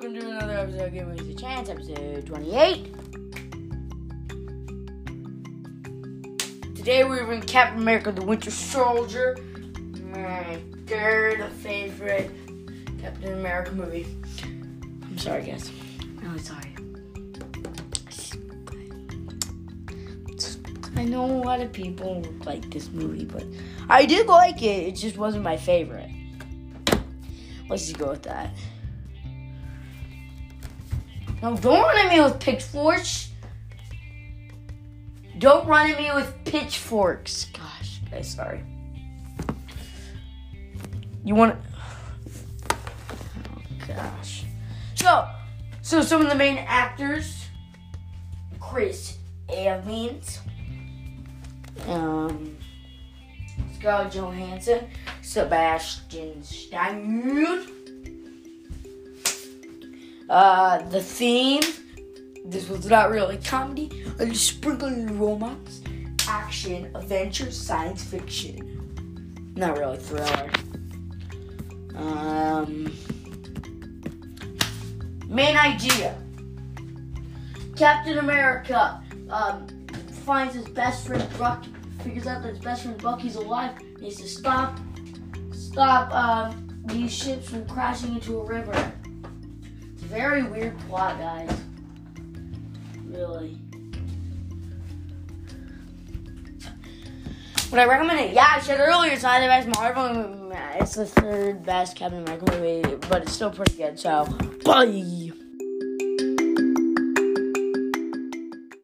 welcome to another episode of Give Me a Chance, episode 28. Today we're in Captain America the Winter Soldier, my third favorite Captain America movie. I'm sorry, guys. I'm really sorry. I know a lot of people like this movie, but I did like it. It just wasn't my favorite. Let's just go with that. No, don't run at me with pitchforks. Don't run at me with pitchforks. Gosh, guys, sorry. You want? Oh gosh. So, so some of the main actors: Chris Evans, um, Scarlett Johansson, Sebastian Stan. Uh, the theme. This was not really comedy, a sprinkle of romance, action, adventure, science fiction. Not really thriller. Um, main idea. Captain America um, finds his best friend Buck, figures out that his best friend Bucky's alive, needs to stop, stop um, these ships from crashing into a river. Very weird plot, guys. Really. Would I recommend it? Yeah, I said earlier it's not the best Marvel movie. It's the third best Captain movie, but it's still pretty good. So, bye.